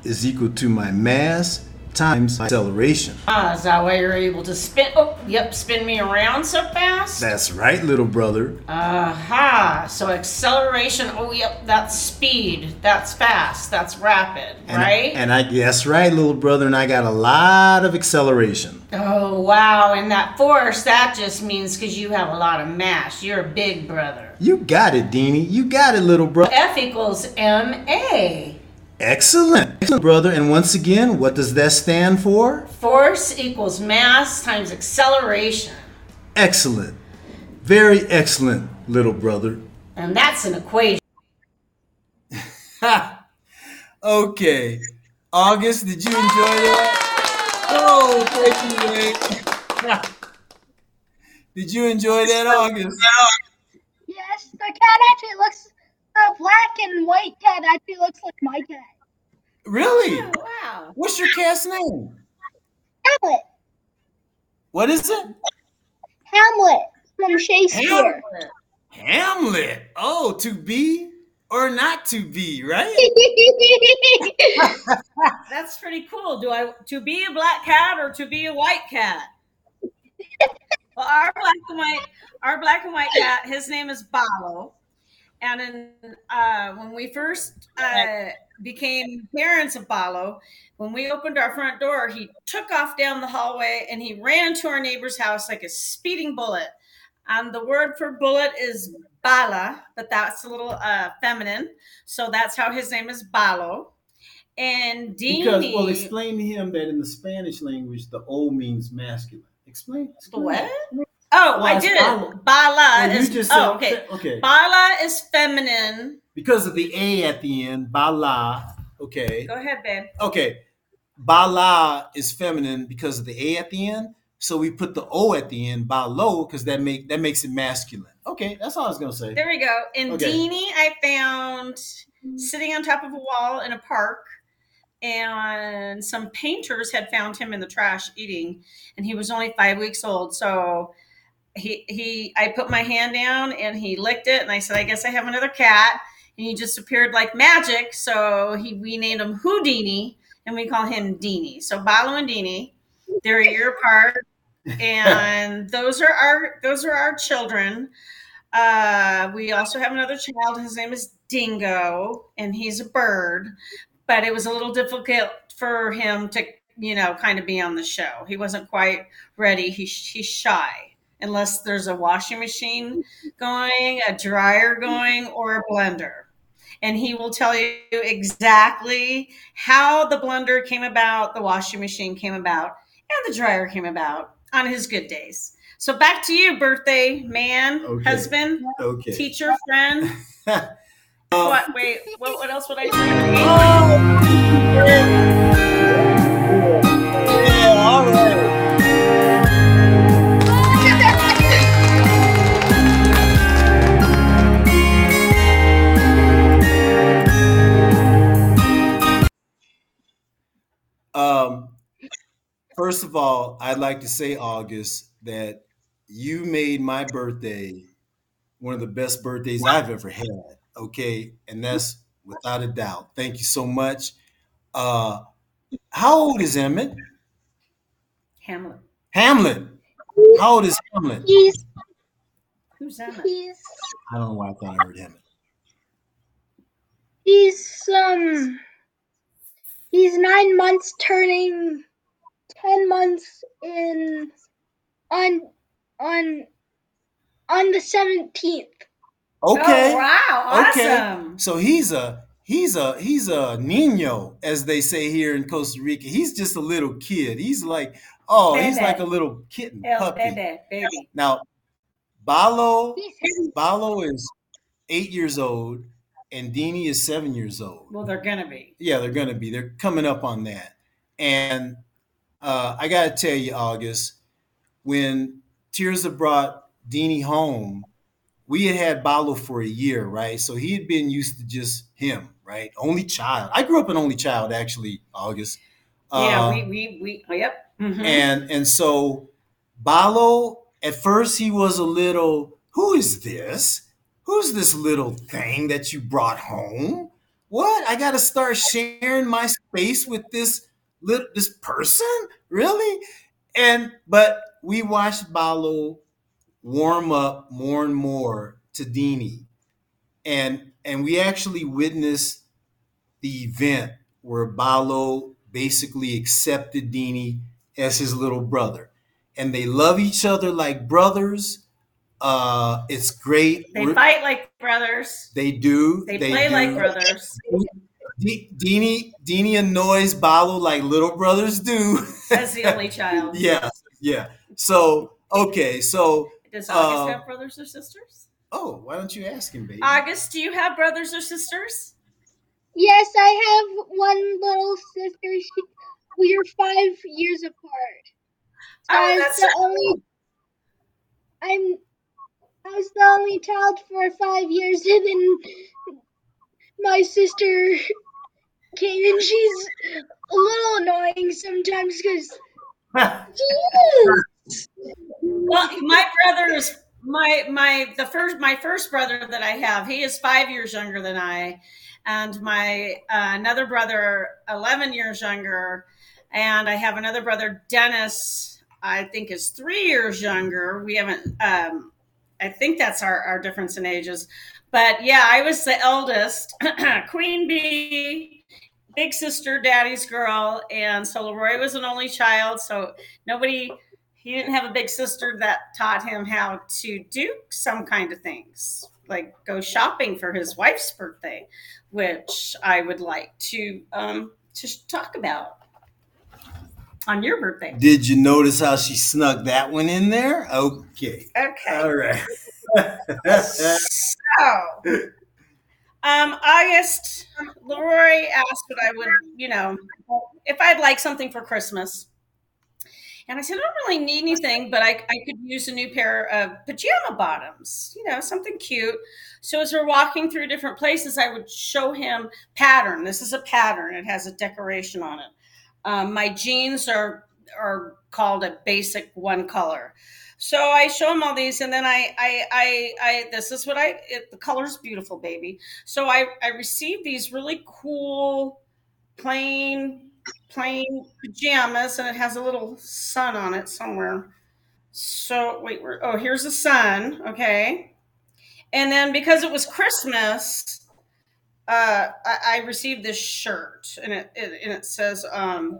S3: is equal to my mass times my acceleration.
S2: Ah, is that why you're able to spin? Oh, yep, spin me around so fast.
S3: That's right, little brother.
S2: Aha! So acceleration. Oh, yep, that's speed. That's fast. That's rapid,
S3: And
S2: right?
S3: and I that's right, little brother, and I got a lot of acceleration.
S2: oh, wow! And that force, that just means because you have a lot of mass. You're a big brother.
S3: You got it, Dini. You got it, little brother.
S2: F equals ma.
S3: Excellent. Excellent, brother. And once again, what does that stand for?
S2: Force equals mass times acceleration,
S3: Excellent. Very excellent, little brother.
S2: and that's an equation. (laughs)
S3: okay. August, did you enjoy that? Oh, thank you, Wayne. (laughs) did you enjoy that, August?
S4: Yes, the cat actually looks. The black and white cat actually looks like my cat.
S3: Really?
S2: Oh, wow.
S3: What's your cat's name?
S4: Hamlet.
S3: What is it?
S4: Hamlet from Shakespeare.
S3: Hamlet. Oh, to be or not to be, right? (laughs)
S2: That's pretty cool. Do I to be a black cat or to be a white cat? well, our black and white, our black and white cat, his name is Balo, and in, uh, when we first uh, became parents of Balo, when we opened our front door, he took off down the hallway and he ran to our neighbor's house like a speeding bullet. And the word for bullet is bala, but that's a little uh, feminine, so that's how his name is Balo. And Dini,
S3: Because, well, explain to him that in the Spanish language, the O means masculine. Explain.
S2: The
S3: explain.
S2: what? Oh,
S3: Well,
S2: I did
S3: Bala.
S2: it. Bala
S3: Well,
S2: is
S3: just
S2: oh, okay.
S3: Okay.
S2: Bala is feminine.
S3: Because of the A at the end, bala. Okay.
S2: Go ahead, babe.
S3: Okay. Bala is feminine because of the A at the end. So we put the O at the end, balo, because that make that makes it masculine. Okay, that's all I was gonna say.
S2: There we go. And
S3: Okay.
S2: Dini, I found mm-hmm. sitting on top of a wall in a park, and some painters had found him in the trash eating, and he was only five weeks old. So he he, I put my hand down and he licked it, and I said, I guess I have another cat, and he just appeared like magic. So he we named him Houdini, and we call him Dini. So Balo and Dini. they're a year apart, and those are our those are our children. Uh, we also have another child. His name is Dingo, and he's a bird. But it was a little difficult for him to, you know, kind of be on the show. He wasn't quite ready. He, he's shy unless there's a washing machine going, a dryer going, or a blender. And he will tell you exactly how the blender came about, the washing machine came about, and the dryer came about on his good days. So back to you, birthday man,
S3: Okay.
S2: husband,
S3: Okay.
S2: teacher, friend. (laughs)
S3: Um,
S2: what? Wait, what, what else would I do?
S3: First of all, I'd like to say, August, that you made my birthday one of the best birthdays I've ever had. Okay, and that's without a doubt. Thank you so much. Uh, how old is Emmett?
S2: Hamlet.
S3: Hamlet. How old is Hamlet?
S4: He's
S2: Who's that?
S4: he's
S3: I don't know why I thought I heard Hamlet.
S4: he's um he's nine months turning ten months in on on on the seventeenth.
S3: Okay.
S2: Oh, wow.
S3: Okay. So he's a he's a he's a niño, as they say here in Costa Rica. He's just a little kid. He's like oh, he's like a little kitten
S2: El
S3: puppy.
S2: bebe, baby.
S3: Now, Balo
S4: He's
S3: Balo is eight years old, and Dini is seven years old.
S2: Well, they're gonna be.
S3: Yeah, they're gonna be. They're coming up on that. And uh, I gotta tell you, August, when Tirza brought Dini home, we had had Balo for a year, right? So he had been used to just him, right? Only child. I grew up an only child, actually, August.
S2: yeah, we we we. Oh, yep. Mhm.
S3: and and so Balo, at first he was a little, who is this? Who's this little thing that you brought home? What? I got to start sharing my space with this little this person? Really? And but we watched Balo warm up more and more to Dini. And and we actually witnessed the event where Balo basically accepted Dini as his little brother. And they love each other like brothers. Uh, it's great.
S2: They
S3: We're-
S2: fight like brothers.
S3: They do.
S2: They, play
S3: do.
S2: like brothers.
S3: D- Dini, Dini annoys Balo like little brothers do.
S2: As the only (laughs) child.
S3: yeah, yeah. So okay, so
S2: Does August
S3: Um,
S2: have brothers or sisters?
S3: oh, why don't you ask him, baby?
S2: August, do you have brothers or sisters?
S4: Yes, I have one little sister. She, we are five years apart. So
S2: Oh,
S4: I was
S2: that's
S4: the only. I'm. I was the only child for five years, (laughs) and then my sister came, and she's a little annoying sometimes because (laughs)
S2: Well, my brother is my my the first my first brother that I have. He is five years younger than I, and my uh, another brother eleven years younger, and I have another brother Dennis. I think is three years younger. We haven't. Um, I think that's our our difference in ages, but yeah, I was the eldest, (clears throat) Queen Bee, big sister, daddy's girl, and so Leroy was an only child. So nobody he didn't have a big sister that taught him how to do some kind of things like go shopping for his wife's birthday which i would like to um to talk about on your birthday
S3: Did you notice how she snuck that one in there? Okay.
S2: okay
S3: All right. (laughs)
S2: so um august leroy asked what i would you know if i'd like something for christmas and I said, I don't really need anything, but I, I could use a new pair of pajama bottoms, you know, something cute. So as we're walking through different places, I would show him pattern. This is a pattern. It has a decoration on it. Um, my jeans are are called a basic one color. So I show him all these, and then I, I, I, I this is what I, it, the color's beautiful, baby. So I, I received these really cool, plain plain pajamas and it has a little sun on it somewhere. So wait, oh, here's the sun. Okay. And then because it was Christmas, uh, I, I received this shirt and it, it and it says um,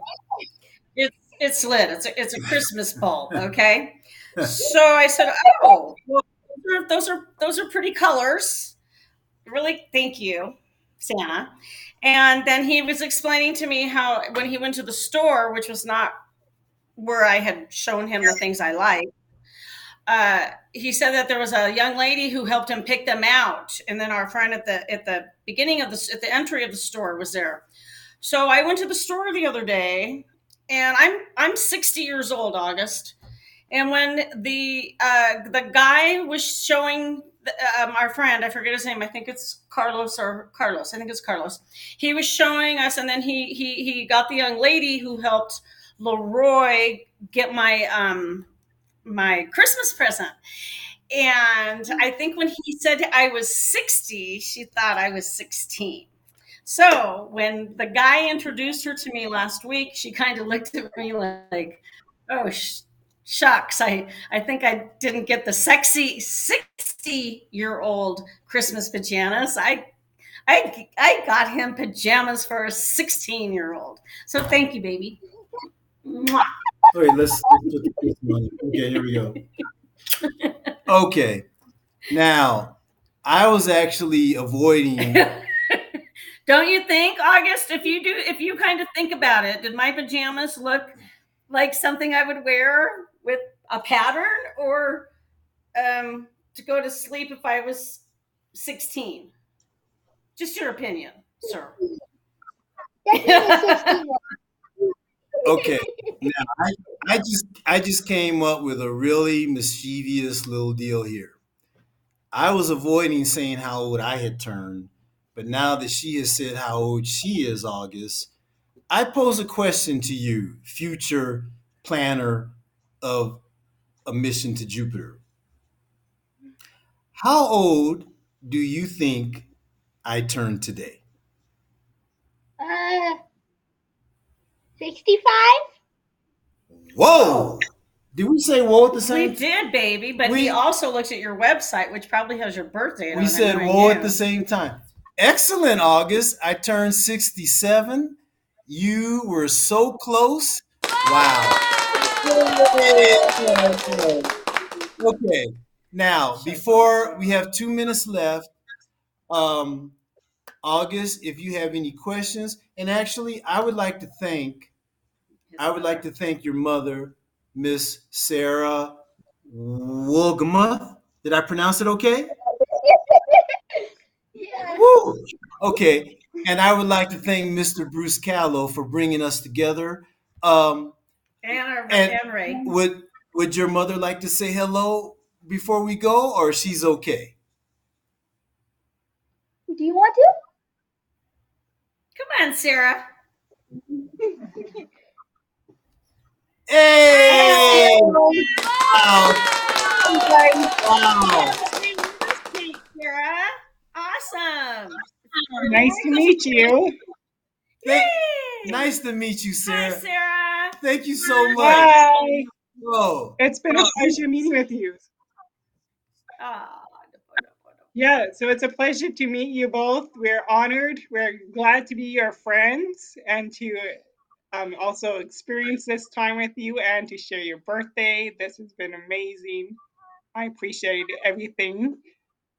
S2: it's lit. It's a, it's a Christmas (laughs) bulb. Okay. (laughs) So I said, oh, well, those are those are, those are pretty colors. Really, thank you, Santa. And then he was explaining to me how when he went to the store, which was not where I had shown him the things I liked, uh, he said that there was a young lady who helped him pick them out, and then our friend at the at the beginning of the at the entry of the store was there. So I went to the store the other day, and I'm I'm 60 years old, August, and when the uh, the guy was showing um, our friend, I forget his name. I think it's Carlos or Carlos. I think it's Carlos. He was showing us, and then he he he got the young lady who helped Leroy get my um my Christmas present. And I think when he said I was 60, she thought I was 16. So when the guy introduced her to me last week, she kind of looked at me like, oh, sh- shucks i i think i didn't get the sexy 60 year old christmas pajamas i i i got him pajamas for a 16 year old so thank you baby Mwah.
S3: Wait, let's, let's put the Christmas on. Okay, here we go. (laughs) Okay. Now, I was actually avoiding (laughs)
S2: don't you think august if you do if you kind of think about it did my pajamas look like something i would wear with a pattern or um to go to sleep if i was 16 just your opinion sir. (laughs)
S3: Okay now I, I just i just came up with a really mischievous little deal here. I was avoiding saying how old i had turned but now that she has said how old she is august i pose a question to you future planner of a mission to Jupiter. How old do you think I turned today?
S4: Uh, 65?
S3: Whoa! Did we say whoa at the same
S2: We
S3: same?
S2: did, baby, but
S3: We-
S2: we also looked at your website, which probably has your birthday. on
S3: We
S2: it,
S3: said whoa at the same time. Excellent, August. I turned 67. You were so close. Wow. Okay. Now, before we have two minutes left, um, August, if you have any questions, and actually, I would like to thank, I would like to thank your mother, Miss Sarah Wolgamuth. Did I pronounce it okay?
S4: Yeah.
S3: Woo! Okay, and I would like to thank Mr. Bruce Callow for bringing us together. Um,
S2: And our
S3: And-
S2: and Ray.
S3: would Would your mother like to say hello before we go, or she's okay?
S4: Do you want to?
S2: Come on, Sarah.
S3: Hey! Wow! Wow!
S2: Sarah. Awesome.
S6: Nice to meet you.
S3: Thank-
S2: Yay!
S3: nice to meet you, Sarah.
S2: Hi,
S3: Sarah.
S2: Sarah.
S3: Thank you so much.
S6: Bye.
S3: Whoa.
S6: It's been a pleasure meeting with you.
S2: Oh,
S6: Yeah, so it's a pleasure to meet you both. We're honored. We're glad to be your friends and to um, also experience this time with you and to share your birthday. This has been amazing. I appreciate everything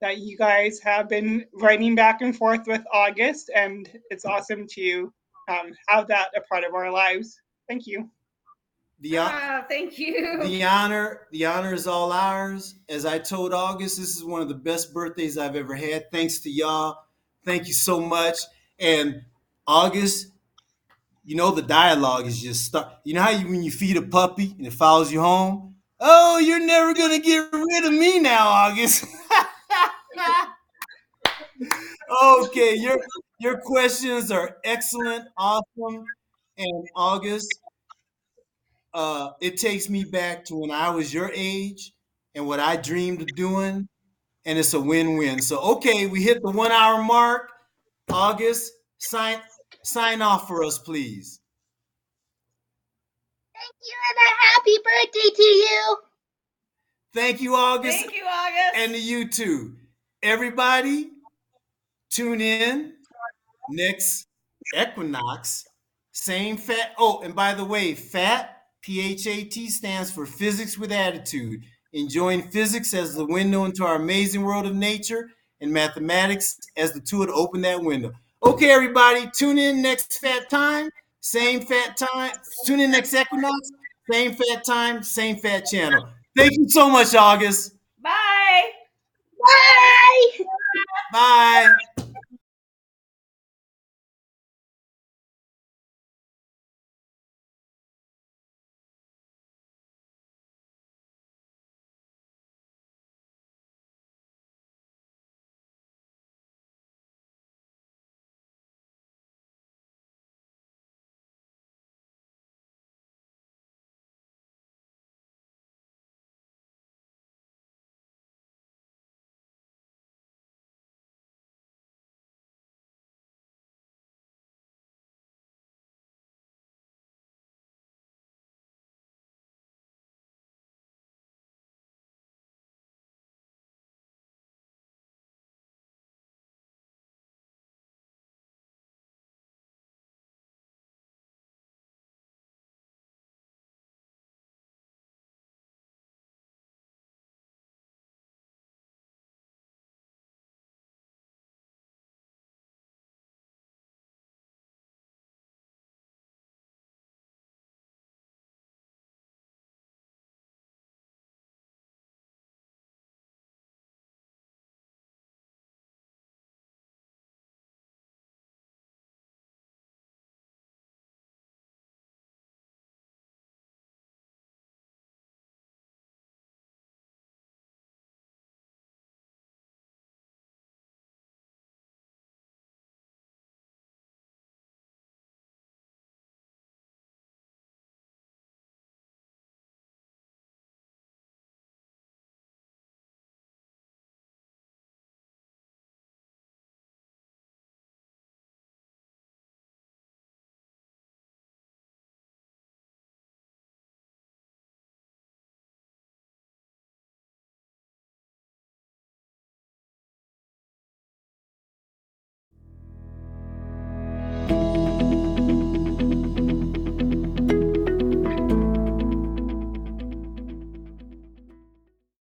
S6: that you guys have been writing back and forth with August, and it's awesome to um, have that a part of our lives. Thank you.
S3: The, hon-
S2: Oh, thank you.
S3: the honor, the honor is all ours. As I told August, this is one of the best birthdays I've ever had. Thanks to y'all. Thank you so much. And August, you know the dialogue is just start. You know how you, when you feed a puppy and it follows you home? Oh, you're never gonna get rid of me now, August. (laughs) okay, your your questions are excellent, awesome, and August uh, it takes me back to when I was your age and what I dreamed of doing, and it's a win-win. So, okay, we hit the one-hour mark. August, sign sign off for us, please.
S4: Thank you and a happy birthday to you.
S3: Thank you, August,
S2: Thank you, August.
S3: and to you too. Everybody, tune in next equinox. Same fat. Oh, and by the way, fat P H A T stands for physics with attitude. Enjoying physics as the window into our amazing world of nature, and mathematics as the tool to open that window. Okay, everybody, tune in next fat time, same fat time. Tune in next equinox, same fat time, same fat channel. Thank you so much, August.
S2: Bye.
S4: Bye.
S3: Bye.